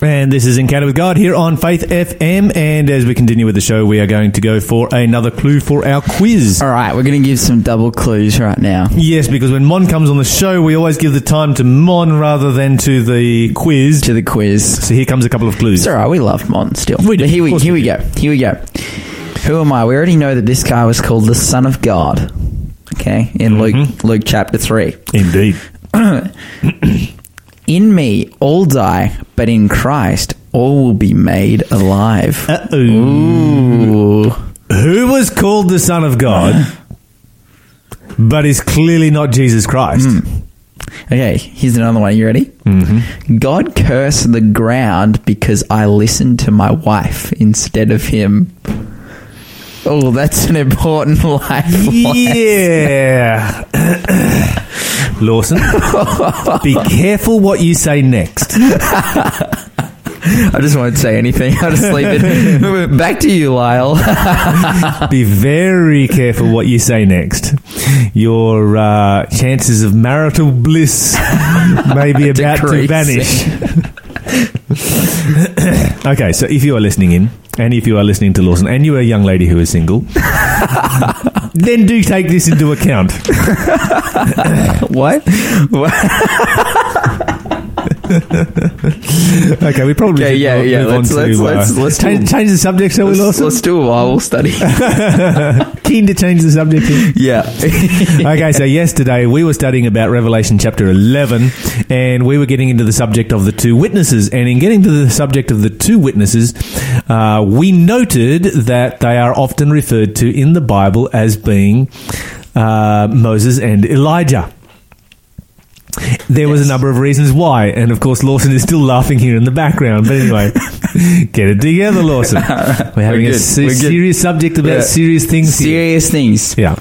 And this is Encounter with God here on Faith FM. And as we continue with the show, we are going to go for another clue for our quiz. All right, we're going to give some double clues right now. Yes, because when Mon comes on the show, we always give the time to Mon rather than to the quiz. To the quiz. So here comes a couple of clues. It's all right. We love Mon still. We do, But Here we here we we go. Here we go. Who am I? We already know that this guy was called the Son of God. Okay, in Mm-hmm. Luke Luke chapter three. Indeed. In me all die, but in Christ all will be made alive. Uh-oh. Ooh. Who was called the Son of God, but is clearly not Jesus Christ? Okay, here's another one. You ready? Mm-hmm. God cursed the ground because I listened to my wife instead of him. Oh, that's an important life. Yeah. Lawson, be careful what you say next. I just won't say anything. I'll just leave it. Back to you, Lyle. Be very careful what you say next. Your uh, chances of marital bliss may be about to vanish. okay, so if you are listening in, and if you are listening to Lawson, and you are a young lady who is single, then do take this into account. what? Okay, we probably yeah, move yeah, on let's- to let's- uh, let's- let's change, change the subject, shall we, Let's, Lawson? let's do a Bible study. Keen to change the subject. here? yeah. okay, so yesterday we were studying about Revelation chapter 11 and we were getting into the subject of the two witnesses. And in getting to the subject of the two witnesses, uh, we noted that they are often referred to in the Bible as being uh, Moses and Elijah. There was a number of reasons why, and of course Lawson is still laughing here in the background. But anyway, get it together, Lawson. We're having a se- We're serious subject about Yeah. serious things. here. Serious things. Yeah.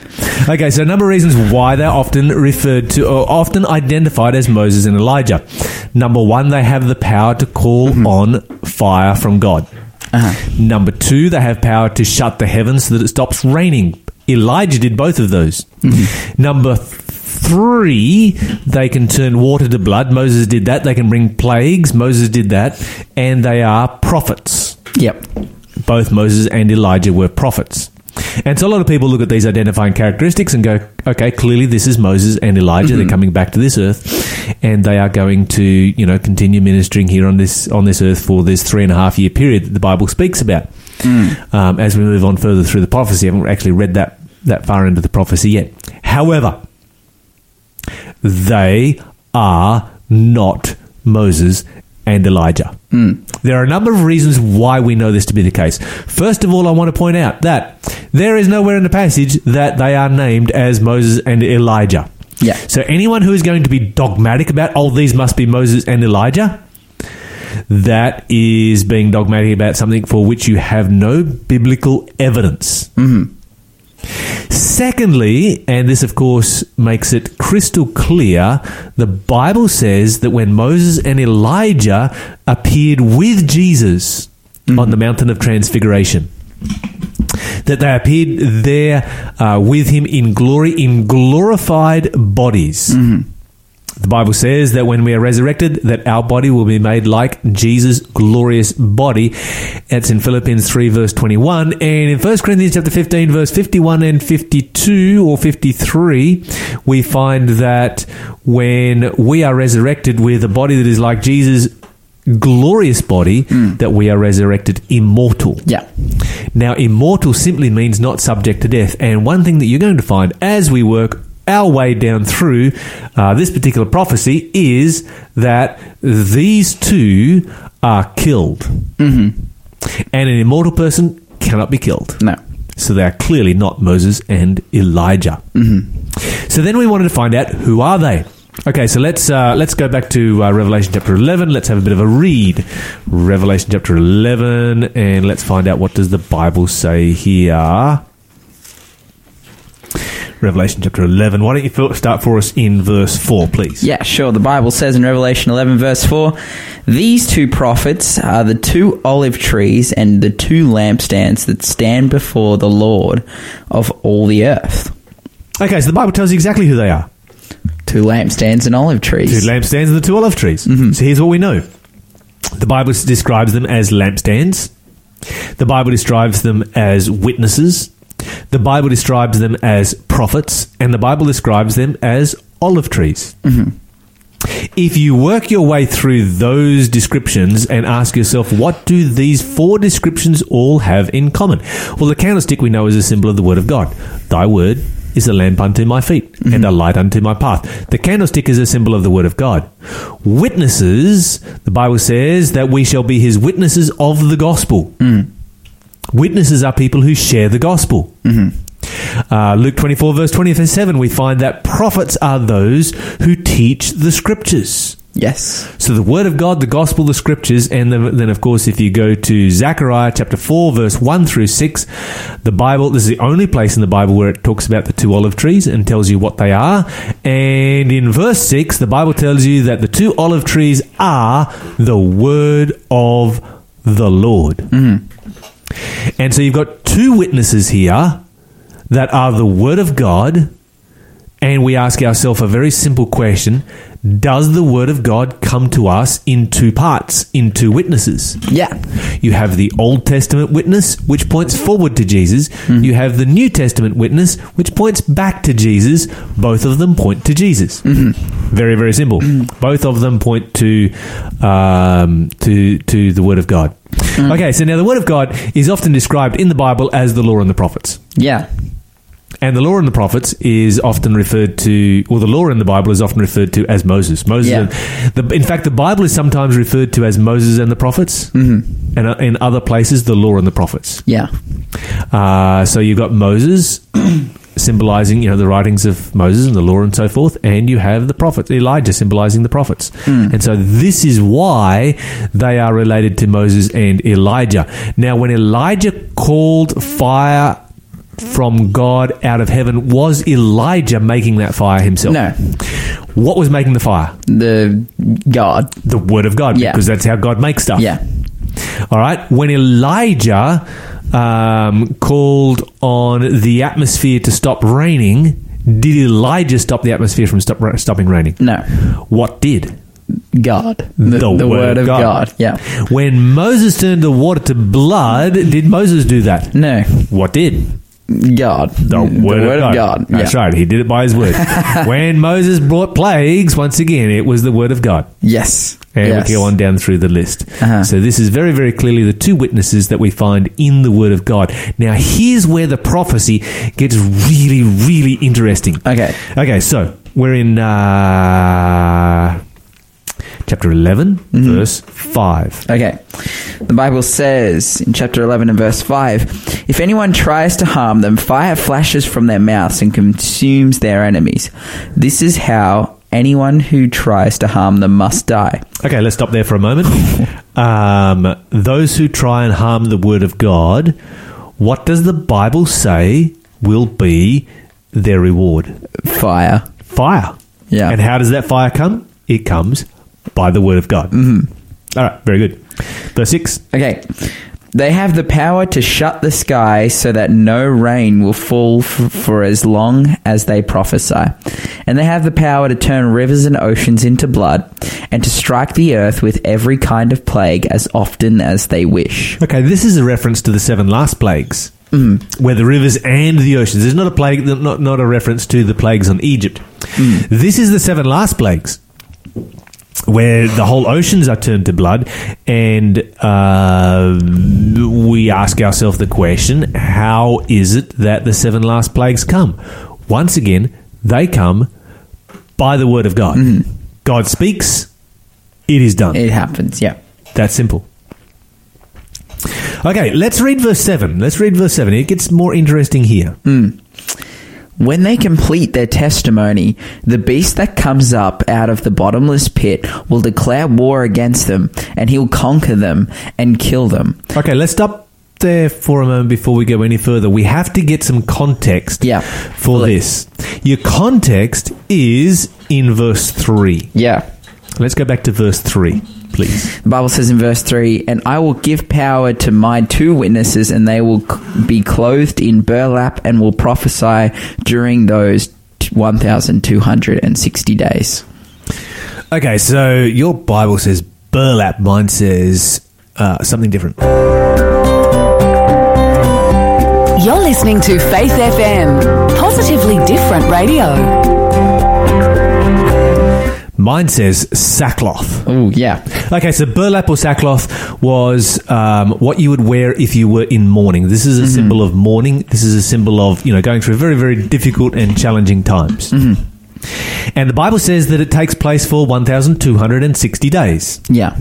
Okay, so a number of reasons why they're often referred to or often identified as Moses and Elijah. Number one, they have the power to call on fire from God. Uh-huh. Number two, they have power to shut the heavens so that it stops raining. Elijah did both of those. Number three, they can turn water to blood. Moses did that. They can bring plagues. Moses did that. And they are prophets Yep. both Moses and Elijah were prophets. And so a lot of people look at these identifying characteristics and go, okay, clearly this is Moses and Elijah. They're coming back to this earth, and they are going to, you know, continue ministering here on this on this earth for this three and a half year period that the Bible speaks about. Um, as we move on further through the prophecy, I haven't actually read that that far into the prophecy yet. However, they are not Moses and Elijah. Hmm. There are a number of reasons why we know this to be the case. First of all, I want to point out that there is nowhere in the passage that they are named as Moses and Elijah. Yeah. So anyone who is going to be dogmatic about, oh, these must be Moses and Elijah, that is being dogmatic about something for which you have no biblical evidence. Mm-hmm. Secondly, and this of course makes it crystal clear, the Bible says that when Moses and Elijah appeared with Jesus on the mountain of transfiguration, that they appeared there uh, with him in glory, in glorified bodies. The Bible says that when we are resurrected, that our body will be made like Jesus' glorious body. That's in Philippians 3 verse 21. And in 1 Corinthians chapter 15 verse 51 and 52 or 53, we find that when we are resurrected with a body that is like Jesus' glorious body, hmm. that we are resurrected immortal. Yeah. Now, immortal simply means not subject to death. And one thing that you're going to find as we work our way down through uh, this particular prophecy is that these two are killed. Mm-hmm. And an immortal person cannot be killed. No. So they are clearly not Moses and Elijah. Mm-hmm. So then we wanted to find out who are they. Okay, so let's uh, let's go back to uh, Revelation chapter eleven. Let's have a bit of a read. Revelation chapter eleven, and let's find out what does the Bible say here. Revelation chapter eleven. Why don't you start for us in verse four, please? Yeah, sure. The Bible says in Revelation 11, verse 4 These two prophets are the two olive trees and the two lampstands that stand before the Lord of all the earth. Okay, so the Bible tells you exactly who they are. Two lampstands and olive trees. Two lampstands and the two olive trees. Mm-hmm. So here's what we know. The Bible describes them as lampstands. The Bible describes them as witnesses. The Bible describes them as prophets. And the Bible describes them as olive trees. Mm-hmm. If you work your way through those descriptions and ask yourself, what do these four descriptions all have in common? Well, the candlestick we know is a symbol of the Word of God. Thy Word is a lamp unto my feet and mm-hmm. a light unto my path. The candlestick is a symbol of the Word of God. Witnesses, the Bible says that we shall be His witnesses of the gospel. Mm. Witnesses are people who share the gospel. Uh, Luke 24, verse 27, we find that prophets are those who teach the scriptures. Yes. So the word of God, the gospel, the scriptures, and then, then of course, if you go to Zechariah chapter 4, verse 1 through 6, the Bible, this is the only place in the Bible where it talks about the two olive trees and tells you what they are. And in verse 6, the Bible tells you that the two olive trees are the word of the Lord. And so you've got two witnesses here that are the Word of God, and we ask ourselves a very simple question Does the Word of God come to us in two parts, in two witnesses? Yeah. You have the Old Testament witness, which points forward to Jesus. Hmm. You have the New Testament witness, which points back to Jesus. Both of them point to Jesus. Mm-hmm. Very, very simple. Hmm. Both of them point to um, to to the Word of God. Hmm. Okay, so now the Word of God is often described in the Bible as the law and the prophets. Yeah. And the law and the prophets is often referred to, or the law in the Bible is often referred to as Moses. Moses. Yeah. and- the, in fact, the Bible is sometimes referred to as Moses and the prophets, mm-hmm. and uh, in other places, the law and the prophets. Yeah. Uh, so you've got Moses symbolizing, you know, the writings of Moses and the law and so forth, and you have the prophets, Elijah symbolizing the prophets. And so this is why they are related to Moses and Elijah. Now, when Elijah called fire from God out of heaven, was Elijah making that fire himself? No. What was making the fire? The God. The word of God, Yeah. because that's how God makes stuff. Yeah. All right. When Elijah um, called on the atmosphere to stop raining, did Elijah stop the atmosphere from stop, stopping raining? No. What did? God. The, the word, of God. Yeah. When Moses turned the water to blood, did Moses do that? No. What did? God. The word, of God. That's yeah. right. He did it by his word. when Moses brought plagues, once again, it was the word of God. Yes. And yes. we go on down through the list. Uh-huh. So this is very, very clearly the two witnesses that we find in the Word of God. Now, here's where the prophecy gets really, really interesting. Okay. Okay, so we're in uh, chapter 11, Mm-hmm. verse 5. Okay. The Bible says in chapter 11 and verse 5 If anyone tries to harm them, fire flashes from their mouths and consumes their enemies. This is how anyone who tries to harm them must die. Okay, let's stop there for a moment. um, those who try and harm the Word of God, what does the Bible say will be their reward? Fire. fire. Yeah. And how does that fire come? It comes by the word of God. Mm-hmm. All right, very good. Verse 6. Okay. They have the power to shut the sky so that no rain will fall f- for as long as they prophesy. And they have the power to turn rivers and oceans into blood and to strike the earth with every kind of plague as often as they wish. Okay, this is a reference to the seven last plagues. Where the rivers and the oceans. There's not a plague, not, not a reference to the plagues on Egypt. This is the seven last plagues, where the whole oceans are turned to blood, and uh, we ask ourselves the question: How is it that the seven last plagues come? Once again, they come by the word of God. God speaks; it is done. It happens, yeah. That simple. Okay, let's read verse 7. Let's read verse 7. It gets more interesting here. When they complete their testimony, the beast that comes up out of the bottomless pit will declare war against them, and he'll conquer them and kill them. Okay, let's stop there for a moment before we go any further. We have to get some context Yeah. for this. Your context is in verse 3. Yeah. Let's go back to verse 3, please. The Bible says in verse 3 And I will give power to my two witnesses, and they will be clothed in burlap and will prophesy during those 1,260 days. Okay, so your Bible says burlap. Mine says uh, something different. You're listening to Faith FM, positively different radio. Mine says sackcloth. Oh, yeah. Okay, so burlap or sackcloth was um, what you would wear if you were in mourning. This is a mm-hmm. symbol of mourning. This is a symbol of you know going through very very difficult and challenging times. Mm-hmm. And the Bible says that it takes place for 1,260 days. Yeah.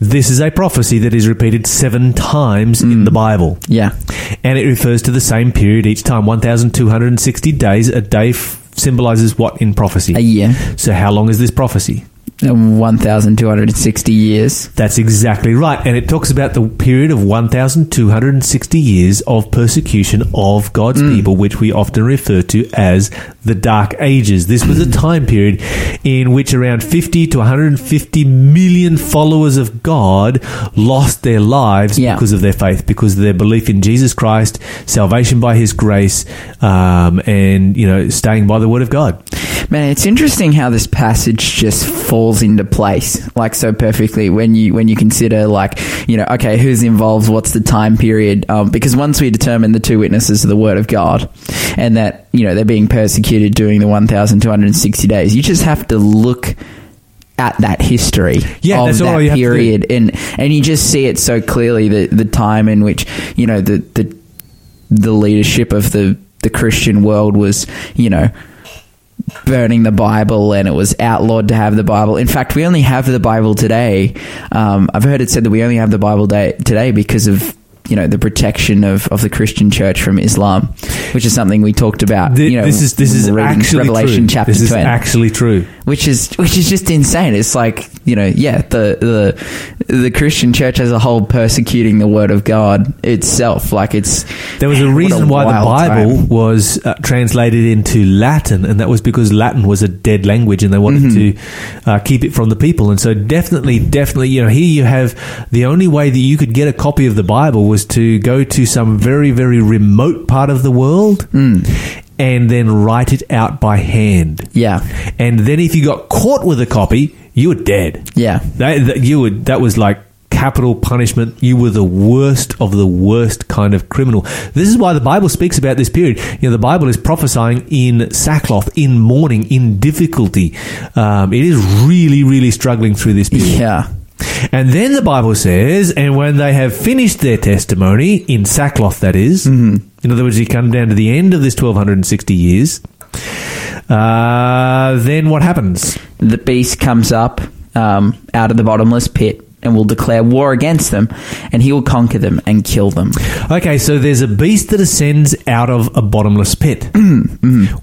This is a prophecy that is repeated seven times in the mm. Bible. Yeah. And it refers to the same period each time 1,260 days. A day f- symbolizes what in prophecy? A year. So, how long is this prophecy? 1,260 years. That's exactly right. And it talks about the period of 1,260 years of persecution of God's people, which we often refer to as the Dark Ages. This was a time period in which around 50 to 150 million followers of God lost their lives Yeah. because of their faith, because of their belief in Jesus Christ, salvation by His grace, um, and, you know, staying by the Word of God. Man, it's interesting how this passage just falls into place like so perfectly when you when you consider like you know okay who's involved what's the time period um, because once we determine the two witnesses of the word of God and that you know they're being persecuted during the 1260 days you just have to look at that history Yeah, of that you have to do. period and and you just see it so clearly the the time in which you know the the the leadership of the the Christian world was you know burning the Bible and it was outlawed to have the Bible. In fact, we only have the Bible today. Um, I've heard it said that we only have the Bible day, today because of you know the protection of, of the Christian church from Islam, which is something we talked about. Th- you know, this is this is actually Revelation true. chapter this is 20 actually true. which is which is just insane. It's like you know, yeah, the the Christian church as a whole persecuting the word of God itself. Like it's There was a reason why the Bible time. was uh, translated into Latin, and that was because Latin was a dead language, and they wanted Mm-hmm. to uh, keep it from the people. And so, definitely, definitely, you know, here you have the only way that you could get a copy of the Bible was to go to some very, very remote part of the world. Mm. And then write it out by hand. Yeah, And then, if you got caught with a copy, you were dead. yeah, That, that you would that was like capital punishment. You were the worst of the worst kind of criminal. This is why the Bible speaks about this period. You know, the Bible is prophesying in sackcloth, in mourning, in difficulty. Um, it is really, really struggling through this period. yeah. And then the Bible says, and when they have finished their testimony in sackcloth, that is, in other words, you come down to the end of this twelve hundred and sixty years. Uh, then what happens? the beast comes up um, out of the bottomless pit and will declare war against them, and he will conquer them and kill them. Okay, so there's a beast that ascends out of a bottomless pit.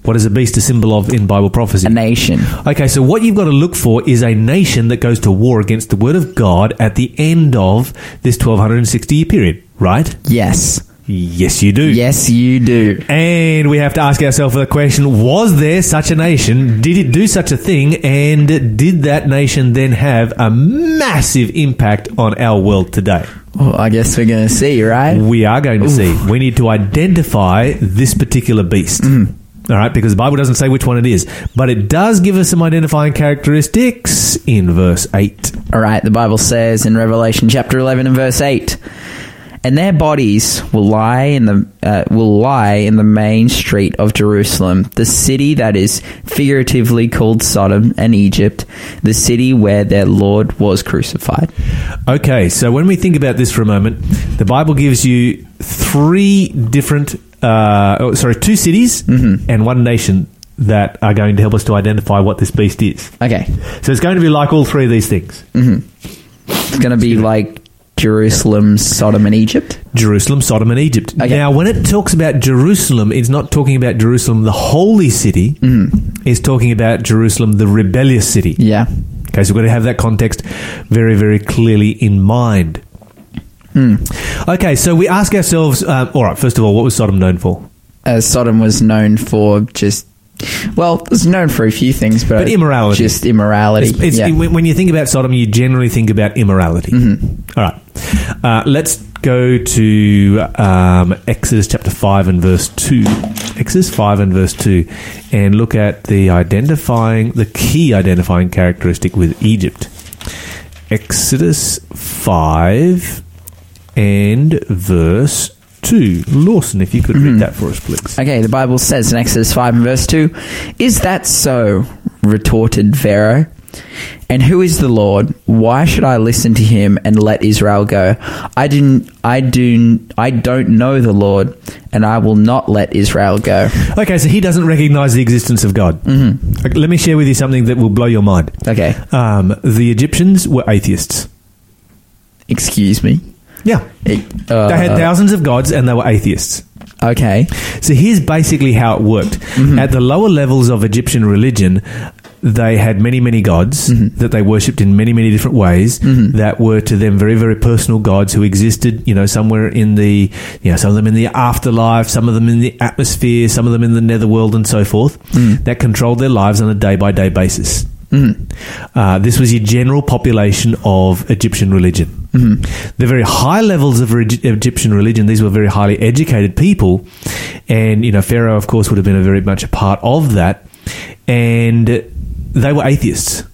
What is a beast a symbol of in Bible prophecy? A nation. Okay, so what you've got to look for is a nation that goes to war against the word of God at the end of this 1260 year period, right? Yes. Yes, you do. Yes, you do. And we have to ask ourselves the question was there such a nation? Did it do such a thing? And did that nation then have a massive impact on our world today? Well, I guess we're going to see, right? We are going to see. We need to identify this particular beast. Mm. All right, because the Bible doesn't say which one it is, but it does give us some identifying characteristics in verse 8. All right, the Bible says in Revelation chapter 11 and verse 8, and their bodies will lie in the uh, will lie in the main street of Jerusalem, the city that is figuratively called Sodom and Egypt, the city where their Lord was crucified. Okay, so when we think about this for a moment, the Bible gives you three different, uh, oh, sorry, two cities and one nation that are going to help us to identify what this beast is. Okay, So it's going to be like all three of these things. It's going to be like Jerusalem, Sodom, and Egypt. Jerusalem, Sodom, and Egypt. Okay. Now, when it talks about Jerusalem, it's not talking about Jerusalem, the holy city. It's talking about Jerusalem, the rebellious city. Yeah. Okay, so we've got to have that context very, very clearly in mind. Okay, so we ask ourselves, um, all right, first of all, what was Sodom known for? Uh, Sodom was known for just. Well, it was known for a few things, but, But immorality. Just immorality. It's, it's, yeah. when when you think about Sodom, you generally think about immorality. All right. Uh, let's go to um, Exodus chapter 5 and verse 2. Exodus 5 and verse 2. And look at the identifying, the key identifying characteristic with Egypt. Exodus 5 and verse 2. Lawson, if you could read that for us, please. Okay, the Bible says in Exodus 5 and verse 2 Is that so? retorted Pharaoh. And who is the Lord? Why should I listen to him and let Israel go? I didn't I do I don't know the Lord, and I will not let Israel go. Okay, so he doesn't recognize the existence of God. Mm-hmm. Let me share with you something that will blow your mind. Okay. Um, the Egyptians were atheists. Excuse me. Yeah. It- uh, they had thousands of gods and they were atheists. Okay. So here's basically how it worked. At the lower levels of Egyptian religion, they had many, many gods mm-hmm. that they worshipped in many, many different ways mm-hmm. that were to them very, very personal gods who existed, you know, somewhere in the, you know, some of them in the afterlife, some of them in the atmosphere, some of them in the netherworld and so forth, mm-hmm. that controlled their lives on a day by day basis. Uh, this was your general population of Egyptian religion. The very high levels of Egy- Egyptian religion, these were very highly educated people. And, you know, Pharaoh, of course, would have been a very much a part of that. And they were atheists.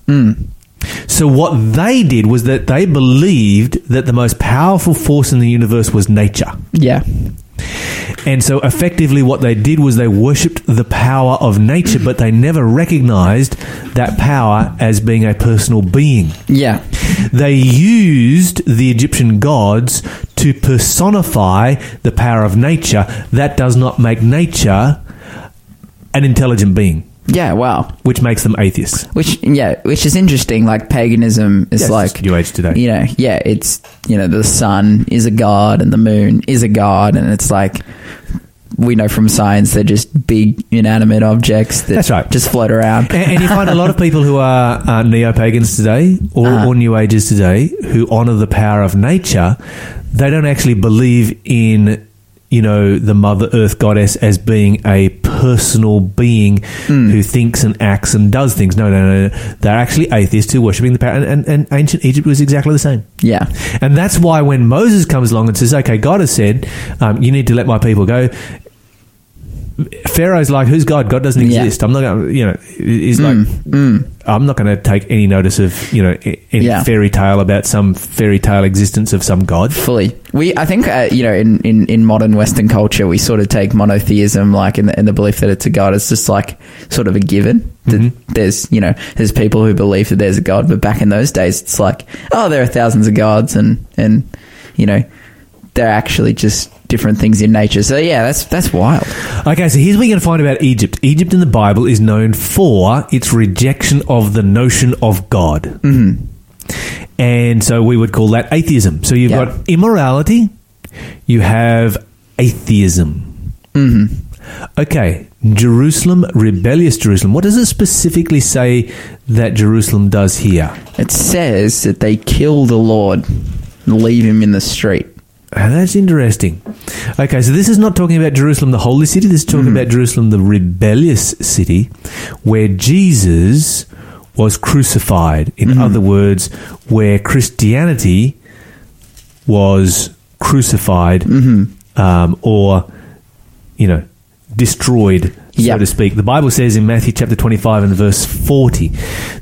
So what they did was that they believed that the most powerful force in the universe was nature. Yeah. And so effectively what they did was they worshipped the power of nature, but they never recognized that power as being a personal being. Yeah. They used the Egyptian gods to personify the power of nature. That does not make nature an intelligent being, Yeah, wow. which makes them atheists. Which yeah, which is interesting. Like paganism is Yes, like New Age today. You know, yeah, it's you know the sun is a god and the moon is a god, and it's like we know from science they're just big inanimate objects that That's right. just float around. And, and you find a lot of people who are uh, neo pagans today or, Uh-huh. or New Agers today who honor the power of nature. They don't actually believe in, you know, the Mother Earth goddess as being a personal being Hmm. who thinks and acts and does things. No, no, no. no. They're actually atheists who are worshipping the power. And, and, and ancient Egypt was exactly the same. Yeah, And that's why when Moses comes along and says, okay, God has said, um, you need to let my people go. Pharaoh's like, who's God? God doesn't Yeah. exist. I'm not going to, you know, he's like, I'm not going to take any notice of, you know, a- any Yeah. fairy tale about some fairy tale existence of some God. fully. We I think uh, you know in, in, in modern Western culture we sort of take monotheism like in the, in the belief that it's a god. It's just like sort of a given. That Mm-hmm. There's you know there's people who believe that there's a god, but back in those days it's like oh there are thousands of gods and and you know they're actually just different things in nature. So yeah, that's that's wild. Okay, so here's what you're going to find about Egypt. Egypt in the Bible is known for its rejection of the notion of God. Mm-hmm. And so we would call that atheism. So you've Yeah. got immorality, you have atheism. Mm-hmm. Okay, Jerusalem, rebellious Jerusalem. What does it specifically say that Jerusalem does here? It says that they kill the Lord, and leave him in the street. Ah, that's interesting. Okay, so this is not talking about Jerusalem, the holy city. This is talking about Jerusalem, the rebellious city, where Jesus was crucified. In other words, where Christianity was crucified um, or, you know, destroyed, so Yeah. to speak. The Bible says in Matthew chapter 25 and verse 40,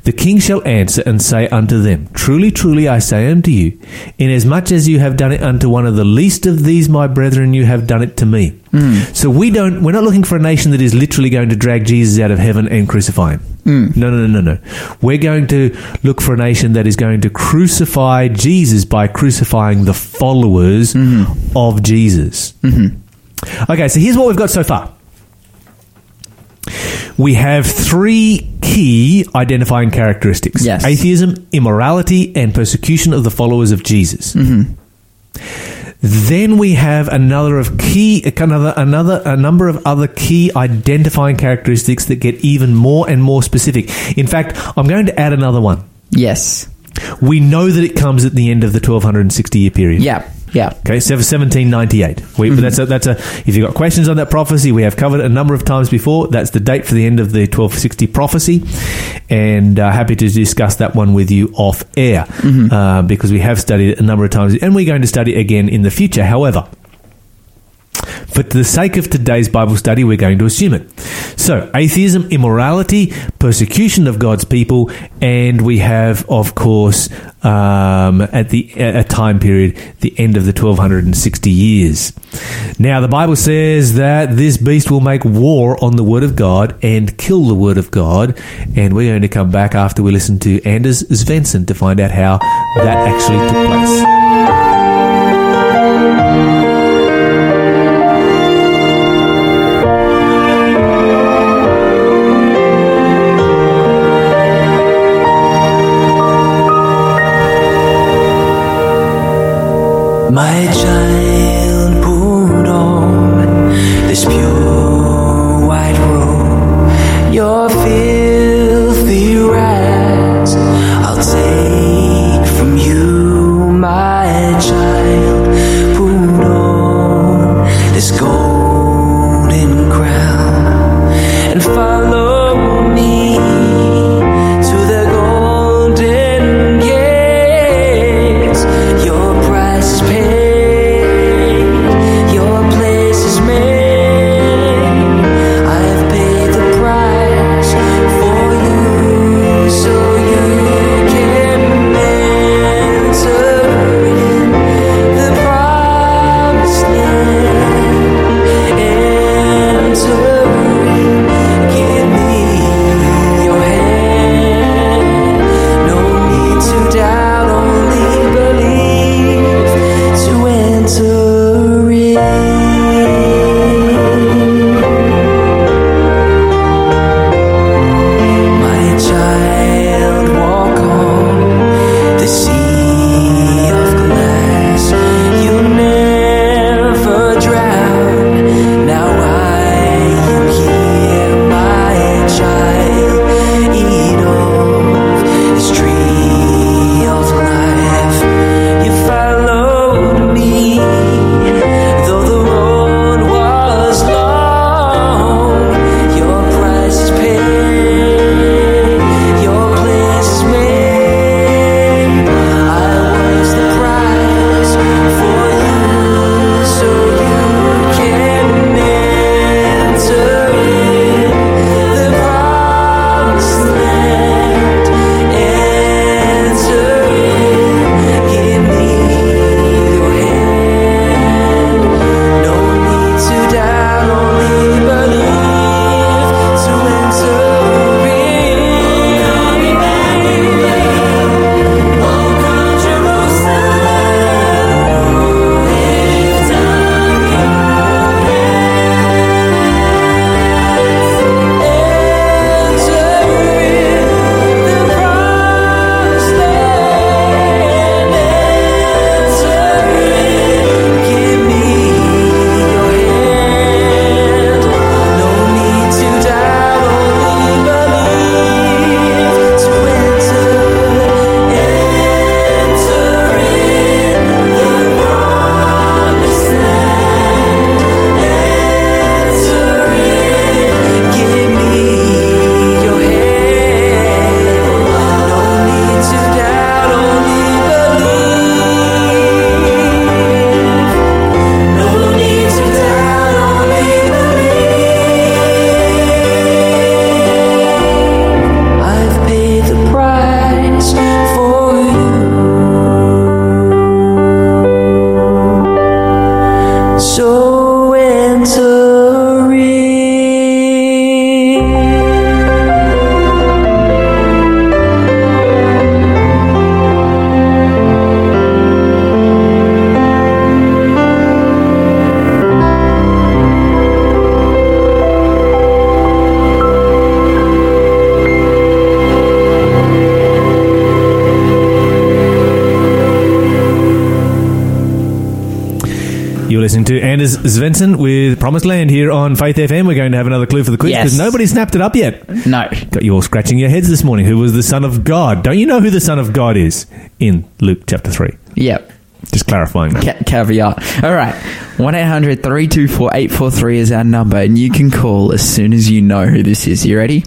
The king shall answer and say unto them, Truly, truly, I say unto you, inasmuch as you have done it unto one of the least of these my brethren, you have done it to me. Hmm. So we don't, we're not looking for a nation that is literally going to drag Jesus out of heaven and crucify him. Hmm. No, no, no, no, no. We're going to look for a nation that is going to crucify Jesus by crucifying the followers hmm. of Jesus. Okay, so here's what we've got so far. We have three key identifying characteristics Yes. atheism, immorality, and persecution of the followers of Jesus. Mm-hmm. Then we have another of key another another a number of other key identifying characteristics that get even more and more specific. In fact, I'm going to add another one. Yes. We know that it comes at the end of the 1260 year period. Yeah. Yeah. Okay, so 1798. We, That's a that's a. If you've got questions on that prophecy, we have covered it a number of times before. That's the date for the end of the 1260 prophecy, and uh, happy to discuss that one with you off air uh, because we have studied it a number of times, and we're going to study it again in the future. However. For the sake of today's Bible study, we're going to assume it. So, atheism, immorality, persecution of God's people, and we have, of course, um, at the a time period, the end of the 1260 years. Now, the Bible says that this beast will make war on the Word of God and kill the Word of God, and we're going to come back after we listen to Anders Svensson to find out how that actually took place. My child on Faith FM. We're going to have another clue for the quiz Yes. because nobody snapped it up yet. No. Got you all scratching your heads this morning. Who was the Son of God? Don't you know who the Son of God is in Luke chapter 3? Yep. Just clarifying that. Ca- caveat. All right. 1 800 324 843 is our number, and you can call as soon as you know who this is. You ready?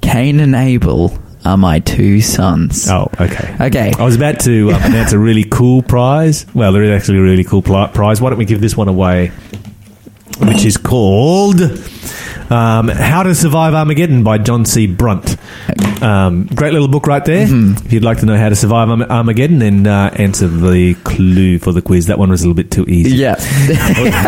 Cain and Abel are my two sons. Oh, okay. Okay. I was about to um, announce a really cool prize. Well, there is actually a really cool pli- prize. Why don't we give this one away is called um, How to Survive Armageddon by John C. Brunt. Um, great little book right there. If you'd like to know how to survive Armageddon, then uh, answer the clue for the quiz. That one was a little bit too easy. Yeah.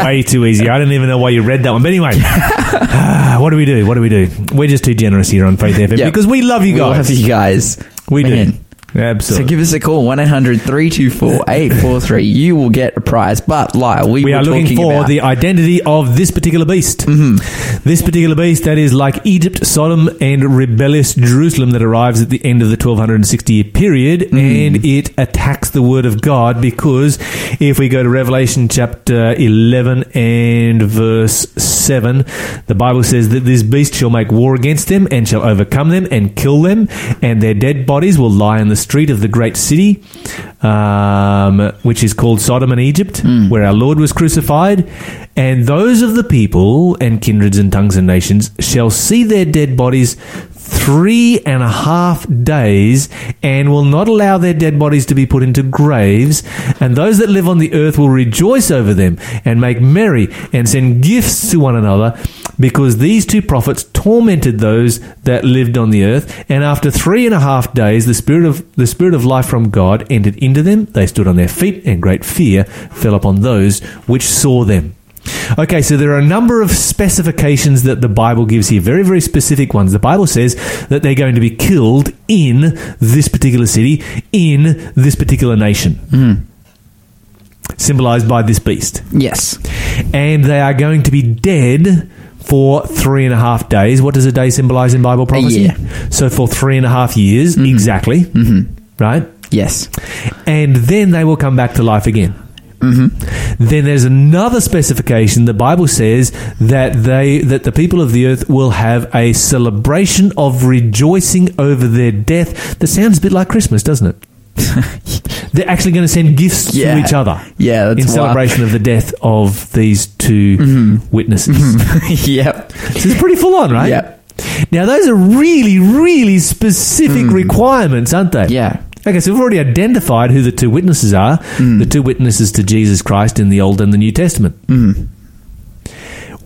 Way too easy. I don't even know why you read that one. But anyway, ah, what do we do? What do we do? We're just too generous here on Faith FM Yeah. because we love you We guys. love you guys. We Man. do. Absolutely. So give us a call, 1 800 324 843. You will get a prize. But, Lyle, we, we were are looking for about, the identity of this particular beast. Mm-hmm. This particular beast that is like Egypt, Sodom, and rebellious Jerusalem that arrives at the end of the 1260 year period Mm-hmm. and it attacks the word of God because if we go to Revelation chapter 11 and verse 7, the Bible says that this beast shall make war against them and shall overcome them and kill them, and their dead bodies will lie in the street of the great city, um, which is called Sodom and Egypt, where our Lord was crucified. And those of the people and kindreds and tongues and nations shall see their dead bodies three and a half days and will not allow their dead bodies to be put into graves. And those that live on the earth will rejoice over them and make merry and send gifts to one another because these two prophets tormented those that lived on the earth. And after three and a half days, the spirit of the spirit of life from God entered into them. They stood on their feet and great fear fell upon those which saw them. Okay, so there are a number of specifications that the Bible gives here, very, very specific ones. The Bible says that they're going to be killed in this particular city, in this particular nation, hmm. symbolized by this beast. Yes. And they are going to be dead for three and a half days. What does a day symbolize in Bible prophecy? year. So for three and a half years, mm-hmm. exactly, mm-hmm. right? Yes. and then they will come back to life again. Mm-hmm. Then there's another specification. The Bible says that they that the people of the earth will have a celebration of rejoicing over their death. That sounds a bit like Christmas, doesn't it? They're actually going to send gifts Yeah. to each other Yeah, that's in celebration of the death of these 2 mm-hmm. witnesses. Mm-hmm. yep. This is pretty full on, right? Yep. Now those are really, really specific mm. requirements, aren't they? Yeah. Okay, so we've already identified who the two witnesses are hmm. the two witnesses to Jesus Christ in the Old and the New Testament. Hmm.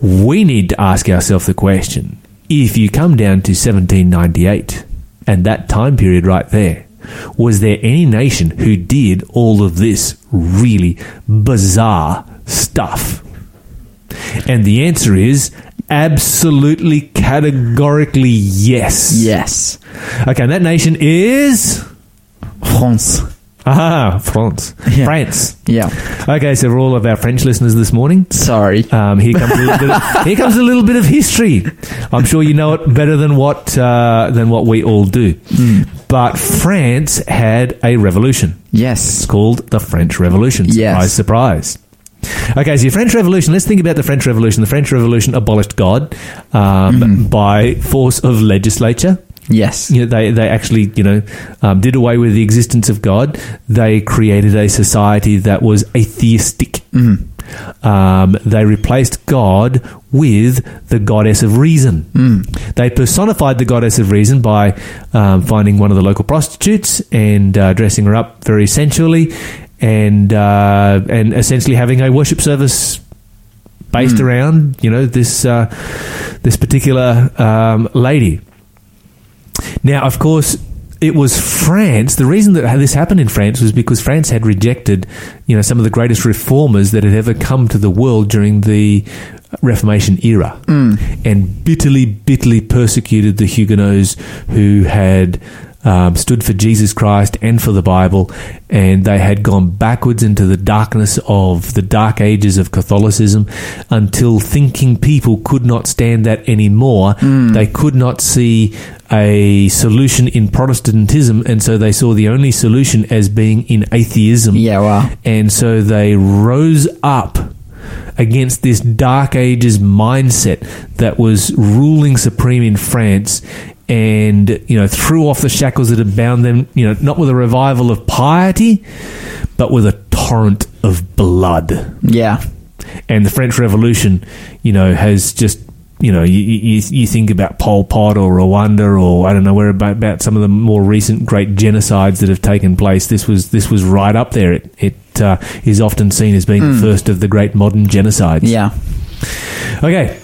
We need to ask ourselves the question if you come down to 1798 and that time period right there, was there any nation who did all of this really bizarre stuff? And the answer is absolutely categorically yes. Yes. Okay, and that nation is. France. Ah, France. Yeah. France. Yeah. Okay, so for all of our French listeners this morning, Sorry. um, here comes a little bit. Of, here comes a little bit of history. I'm sure you know it better than what uh, than what we all do. Hmm. But France had a revolution. Yes, it's called the French Revolution. Yes. Surprise, surprise. Okay, so your French Revolution. Let's think about the French Revolution. The French Revolution abolished God um, Mm-hmm. by force of legislature. Yes. You know, they they actually you know um, did away with the existence of God. They created a society that was atheistic. Um, they replaced God with the goddess of reason. They personified the goddess of reason by um, finding one of the local prostitutes and uh, dressing her up very sensually, and uh, and essentially having a worship service based around you know this uh, this particular um, lady. Now, of course, it was France. The reason that this happened in France was because France had rejected, you know, some of the greatest reformers that had ever come to the world during the Reformation era, mm. and bitterly, bitterly persecuted the Huguenots who had. Um, stood for Jesus Christ and for the Bible, and they had gone backwards into the darkness of the dark ages of Catholicism until thinking people could not stand that anymore. They could not see a solution in Protestantism, and so they saw the only solution as being in atheism. Yeah, wow. And so they rose up against this dark ages mindset that was ruling supreme in France and you know threw off the shackles that had bound them you know not with a revival of piety but with a torrent of blood Yeah. and the French Revolution, you know, has just you know you, you, you think about Pol Pot or Rwanda or I don't know where about, about some of the more recent great genocides that have taken place. This was this was right up there. It it uh, is often seen as being the first of the great modern genocides. Yeah. Okay.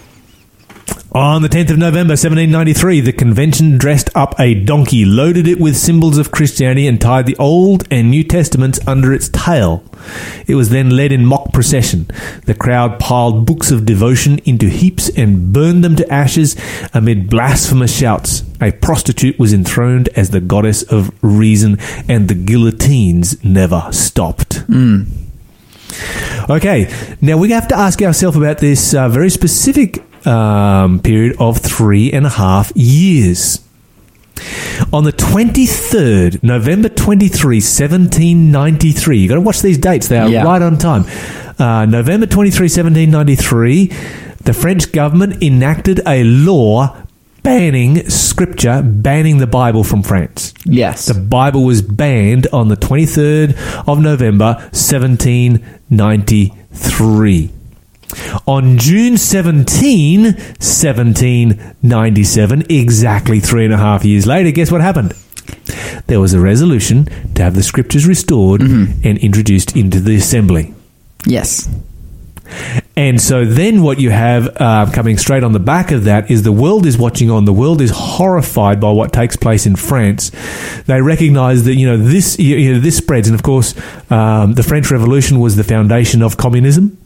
On the 10th of November 1793, the convention dressed up a donkey, loaded it with symbols of Christianity, and tied the Old and New Testaments under its tail. It was then led in mock procession. The crowd piled books of devotion into heaps and burned them to ashes amid blasphemous shouts. A prostitute was enthroned as the goddess of reason, and the guillotines never stopped. Okay, now we have to ask ourselves about this uh, very specific um, period of three and a half years. On the 23rd, November 23, 1793, you got to watch these dates, they are Yeah. right on time. Uh, November 23, 1793, the French government enacted a law banning scripture, banning the Bible from France. Yes. The Bible was banned on the 23rd of November 1793. On June 17, 1797, exactly three and a half years later, guess what happened? There was a resolution to have the scriptures restored and introduced into the assembly. yes. And so then what you have uh, coming straight on the back of that is the world is watching on. The world is horrified by what takes place in France. They recognise that you know this you you know, this spreads, and of course um, the French Revolution was the foundation of communism.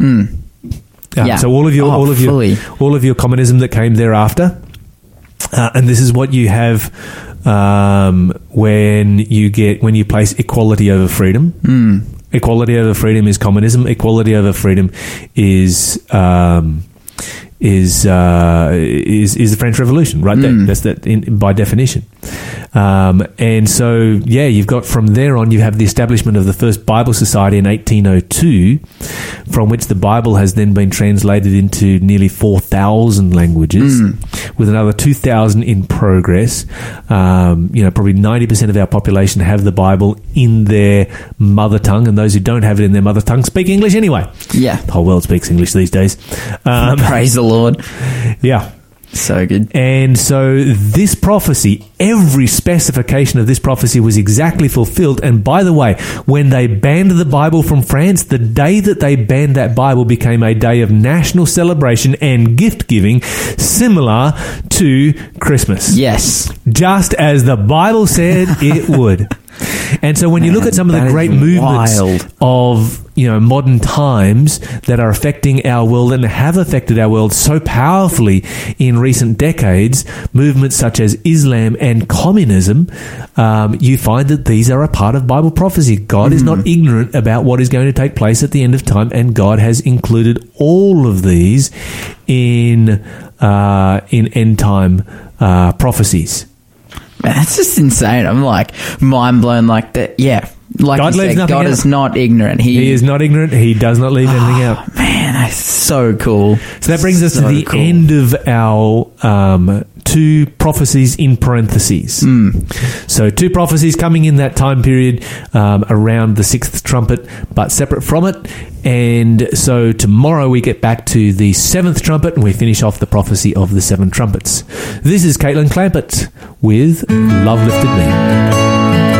Yeah. So all of your Oh, all of your fully. all of your communism that came thereafter. Uh, and this is what you have um, when you get when you place equality over freedom. Hmm. Equality over freedom is communism. Equality over freedom is um, is uh, is is the French Revolution, right? There. Hmm. That's that in, by definition. Um, and so, yeah, you've got from there on, you have the establishment of the first Bible Society in 1802, from which the Bible has then been translated into nearly 4,000 languages, with another 2,000 in progress. Um, you know, probably 90% of our population have the Bible in their mother tongue, and those who don't have it in their mother tongue speak English anyway. Yeah. The whole world speaks English these days. Um, Praise the Lord. yeah. So good. And so this prophecy, every specification of this prophecy was exactly fulfilled. And by the way, when they banned the Bible from France, the day that they banned that Bible became a day of national celebration and gift giving, similar to Christmas. Yes. Just as the Bible said it would. And so when you look at some of the great movements wild. of you know modern times that are affecting our world and have affected our world so powerfully in recent decades, movements such as Islam and communism, um, you find that these are a part of Bible prophecy. God is not ignorant about what is going to take place at the end of time, and God has included all of these in uh, in end time uh, prophecies. Man, that's just insane. I'm like mind blown. Like that. Yeah. Like God you said, God out. is not ignorant. He, He is not ignorant. He does not leave anything out. Man, that's so cool. So that brings us to the cool. end of our um, two prophecies in parentheses. So two prophecies coming in that time period um, around the sixth trumpet, but separate from it. And so tomorrow we get back to the seventh trumpet and we finish off the prophecy of the seven trumpets. This is Caitlin Clampett with Love Lifted Me.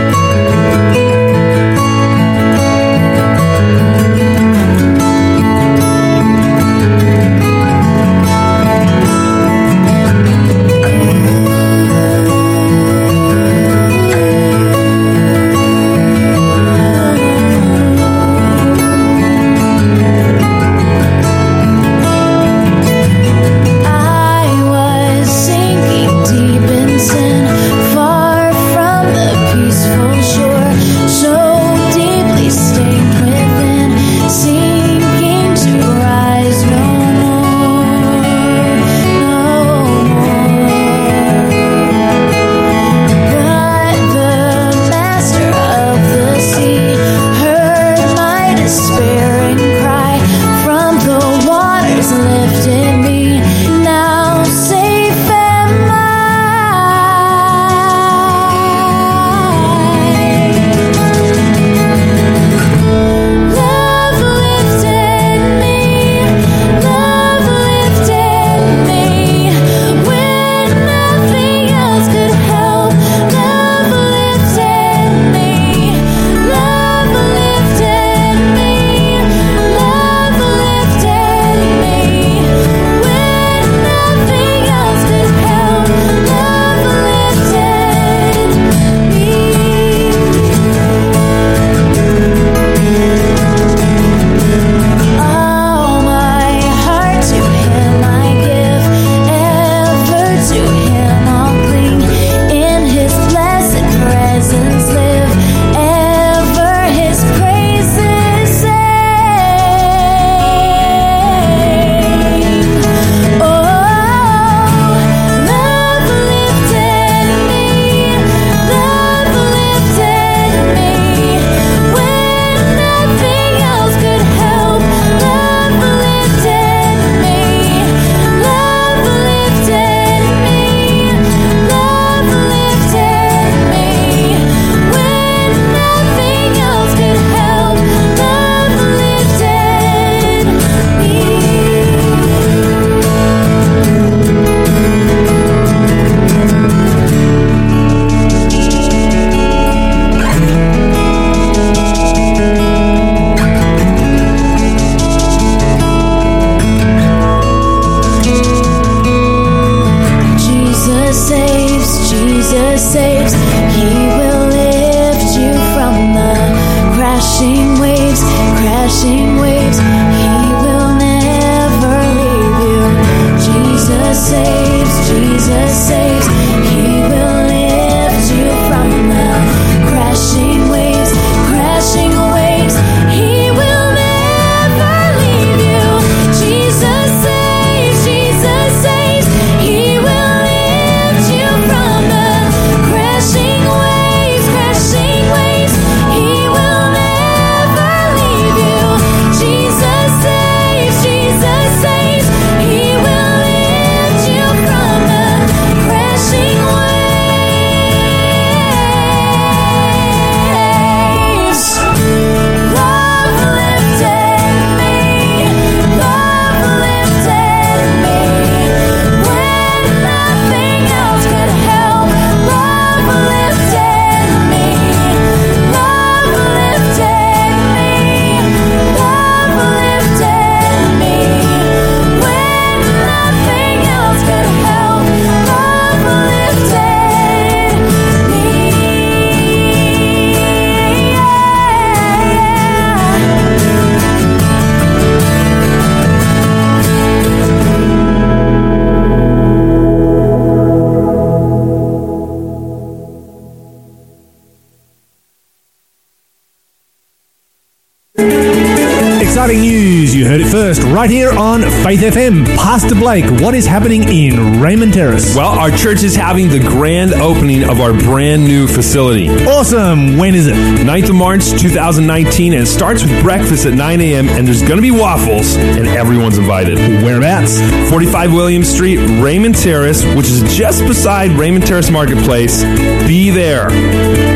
Right here on Faith FM. Pastor Blake, what is happening in Raymond Terrace? Well, our church is having the grand opening of our brand new facility. Awesome! When is it? 9th of March 2019 and it starts with breakfast at 9 a.m. and there's going to be waffles and everyone's invited. Whereabouts? 45 Williams Street, Raymond Terrace, which is just beside Raymond Terrace Marketplace. Be there.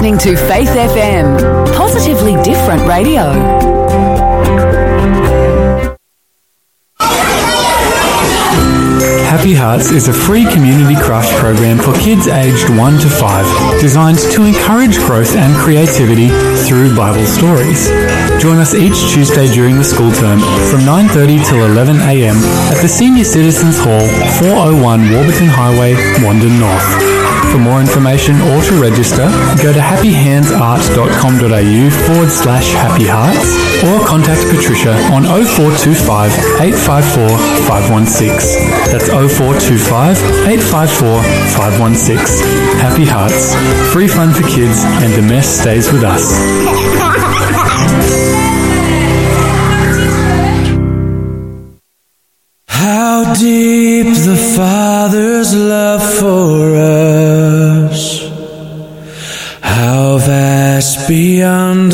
Listening to Faith FM, positively different radio. Happy Hearts is a free community craft program for kids aged 1 to 5, designed to encourage growth and creativity through Bible stories. Join us each Tuesday during the school term from 9:30 till 11 a.m. at the Senior Citizens Hall, 401 Warburton Highway, Wandin North. For more information or to register, go to happyhandsart.com.au forward slash happy hearts or contact Patricia on 0425 854 516. That's 0425 854 516. Happy Hearts. Free fun for kids and the mess stays with us. How deep the Father's love for us, beyond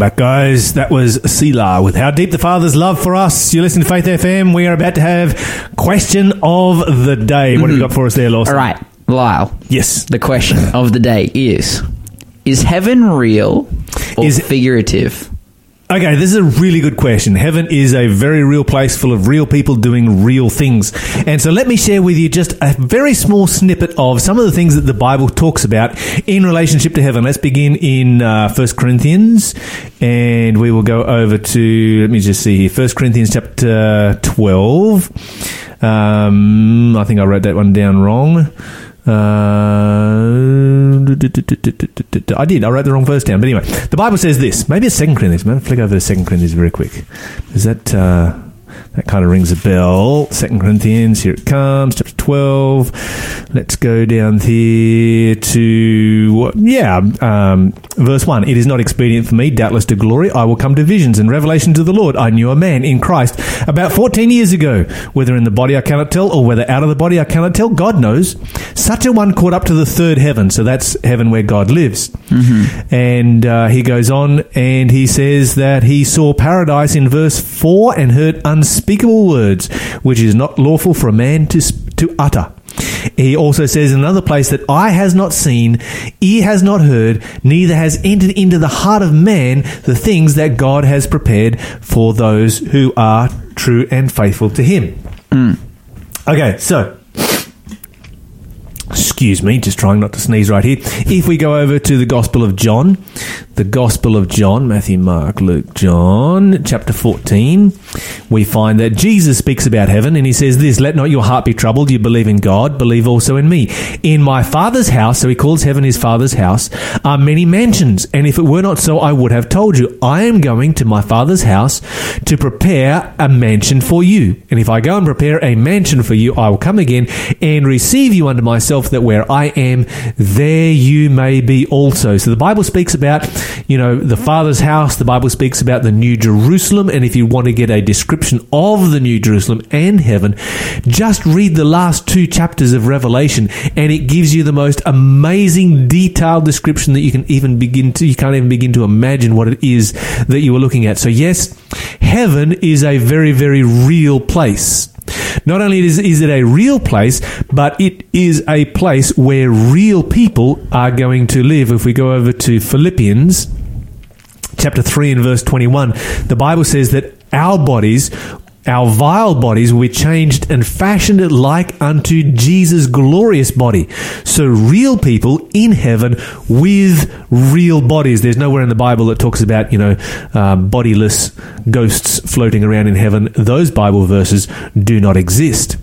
back, guys. That was Selah with How Deep the Father's Love for Us. You listen to Faith FM. We are about to have question of the day. What have you mhm. got for us there, Lawson? All right, Lyle. Yes. The question of the day is: Is heaven real or Is it- figurative? Okay, this is a really good question. Heaven is a very real place full of real people doing real things. And so let me share with you just a very small snippet of some of the things that the Bible talks about in relationship to heaven. Let's begin in uh, 1 Corinthians and we will go over to, let me just see here, 1 Corinthians chapter 12. Um, I think I wrote that one down wrong. Uh, I did. I wrote the wrong verse down. But anyway, the Bible says this. Maybe it's Second Corinthians. Maybe flick over to Second Corinthians very quick. Is that uh, that kind of rings a bell? Second Corinthians. Here it comes. Chapter twelve. Let's go down here to what? Yeah, um, verse one. It is not expedient for me, doubtless to glory. I will come to visions and revelations of the Lord. I knew a man in Christ about fourteen years ago. Whether in the body I cannot tell, or whether out of the body I cannot tell. God knows. Such a one caught up to the third heaven. So that's heaven where God lives. And uh, he goes on and he says that he saw paradise in verse 4 and heard unspeakable words, which is not lawful for a man to, to utter. He also says in another place that eye has not seen, ear has not heard, neither has entered into the heart of man the things that God has prepared for those who are true and faithful to him. Mm. Okay, so excuse me, just trying not to sneeze right here. If we go over to the Gospel of John, the Gospel of John, Matthew, Mark, Luke, John, chapter 14, we find that Jesus speaks about heaven and he says this, let not your heart be troubled. You believe in God, believe also in me. In my Father's house, so he calls heaven his Father's house, are many mansions. And if it were not so, I would have told you, I am going to my Father's house to prepare a mansion for you. And if I go and prepare a mansion for you, I will come again and receive you unto myself that where I am, there you may be also. So the Bible speaks about, you know, the Father's house. The Bible speaks about the New Jerusalem. And if you want to get a description of the New Jerusalem and heaven, just read the last two chapters of Revelation and it gives you the most amazing detailed description that you can even begin to, you can't even begin to imagine what it is that you are looking at. So yes, heaven is a very, very real place. Not only is, is it a real place, but it is a place where real people are going to live. If we go over to Philippians chapter 3 and verse 21, the Bible says that our bodies, our vile bodies, be changed and fashioned like unto Jesus' glorious body. So real people in heaven with real bodies. There's nowhere in the Bible that talks about, you know, uh, bodiless ghosts floating around in heaven. Those Bible verses do not exist.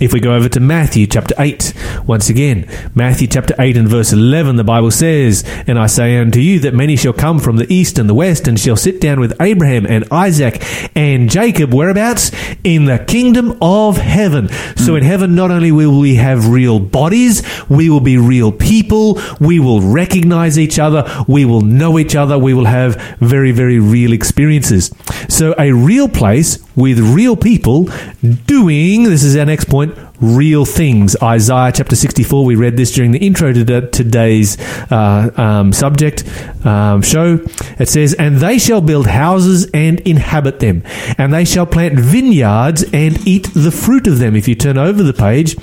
If we go over to Matthew chapter 8, once again, Matthew chapter 8 and verse 11, the Bible says, And I say unto you that many shall come from the east and the west, and shall sit down with Abraham and Isaac and Jacob, whereabouts? In the kingdom of heaven. So hmm. in heaven, not only will we have real bodies, we will be real people, we will recognize each other, we will know each other, we will have very, very real experiences. So a real place with real people doing, this is our next point, real things. Isaiah chapter 64, we read this during the intro to the- today's uh, um, subject um, show. It says, And they shall build houses and inhabit them, and they shall plant vineyards and eat the fruit of them. If you turn over the page,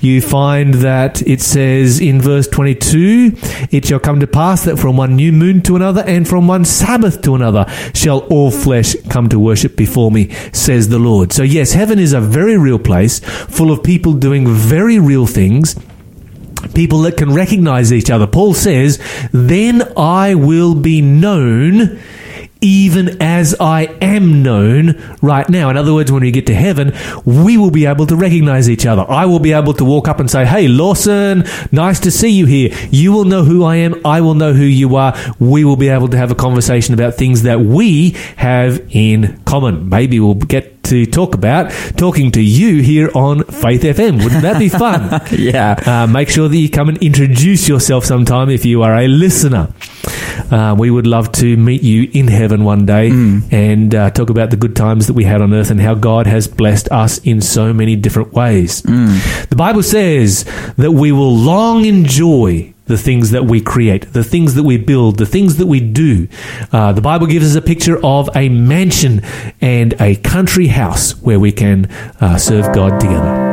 you find that it says in verse 22 It shall come to pass that from one new moon to another and from one Sabbath to another shall all flesh come to worship before me, says the Lord. So, yes, heaven is a very real place full of people doing very real things. People that can recognize each other. Paul says, Then I will be known even as I am known right now. In other words, when we get to heaven, we will be able to recognize each other. I will be able to walk up and say, Hey, Lawson, nice to see you here. You will know who I am. I will know who you are. We will be able to have a conversation about things that we have in common. Maybe we'll get to talk about talking to you here on Faith FM. Wouldn't that be fun? Yeah. Uh, make sure that you come and introduce yourself sometime if you are a listener. Uh, we would love to meet you in heaven one day and uh, talk about the good times that we had on earth and how God has blessed us in so many different ways. The Bible says that we will long enjoy the things that we create, the things that we build, the things that we do. Uh, the Bible gives us a picture of a mansion and a country house where we can uh, serve God together.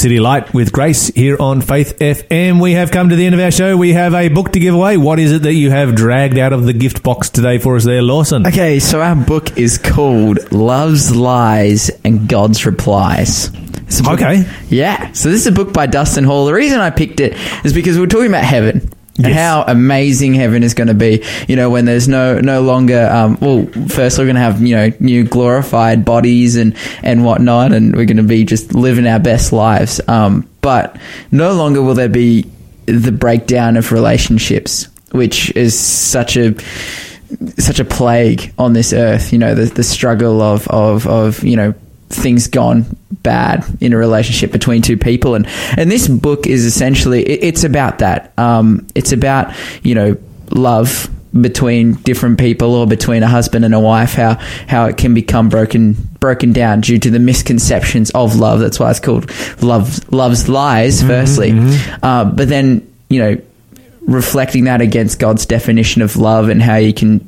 City Light with Grace here on Faith FM. We have come to the end of our show. We have a book to give away. What is it that you have dragged out of the gift box today for us there, Lawson? Okay, so our book is called Love's Lies and God's Replies. It's a book- Okay. Yeah. So this is a book by Dustin Hall. The reason I picked it is because we're talking about heaven. Yes. how amazing heaven is going to be, you know, when there's no no longer. Um, well, first we're going to have you know new glorified bodies and and whatnot, and we're going to be just living our best lives. Um, but no longer will there be the breakdown of relationships, which is such a such a plague on this earth. You know, the the struggle of of of you know things gone bad in a relationship between two people, and and this book is essentially it, it's about that. Um, it's about you know love between different people or between a husband and a wife how how it can become broken broken down due to the misconceptions of love. That's why it's called love love's lies firstly. Uh, but then you know reflecting that against God's definition of love and how you can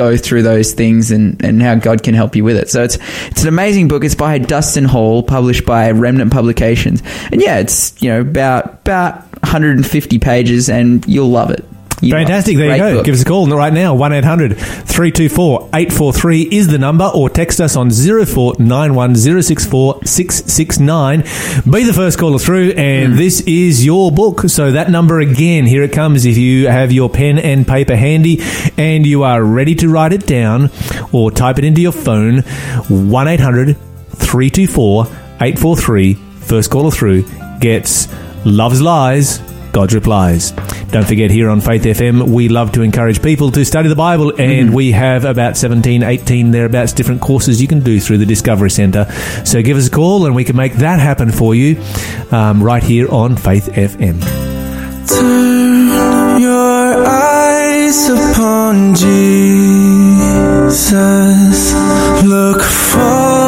go through those things and, and how God can help you with it. So it's it's an amazing book. It's by Dustin Hall, published by Remnant Publications. And yeah, it's you know about about 150 pages, and you'll love it. You Fantastic. There you go. book. Give us a call right now. 1 800 324 843 is the number, or text us on 0491 Be the first caller through, and hmm. this is your book. So that number again, here it comes. If you have your pen and paper handy and you are ready to write it down or type it into your phone, 1 800 324 843. First caller through gets Love's Lies, God's Replies. Don't forget, here on Faith FM, we love to encourage people to study the Bible, and we have about 17, 18 thereabouts different courses you can do through the Discovery Centre. So give us a call, and we can make that happen for you um, right here on Faith FM. Turn your eyes upon Jesus. Look full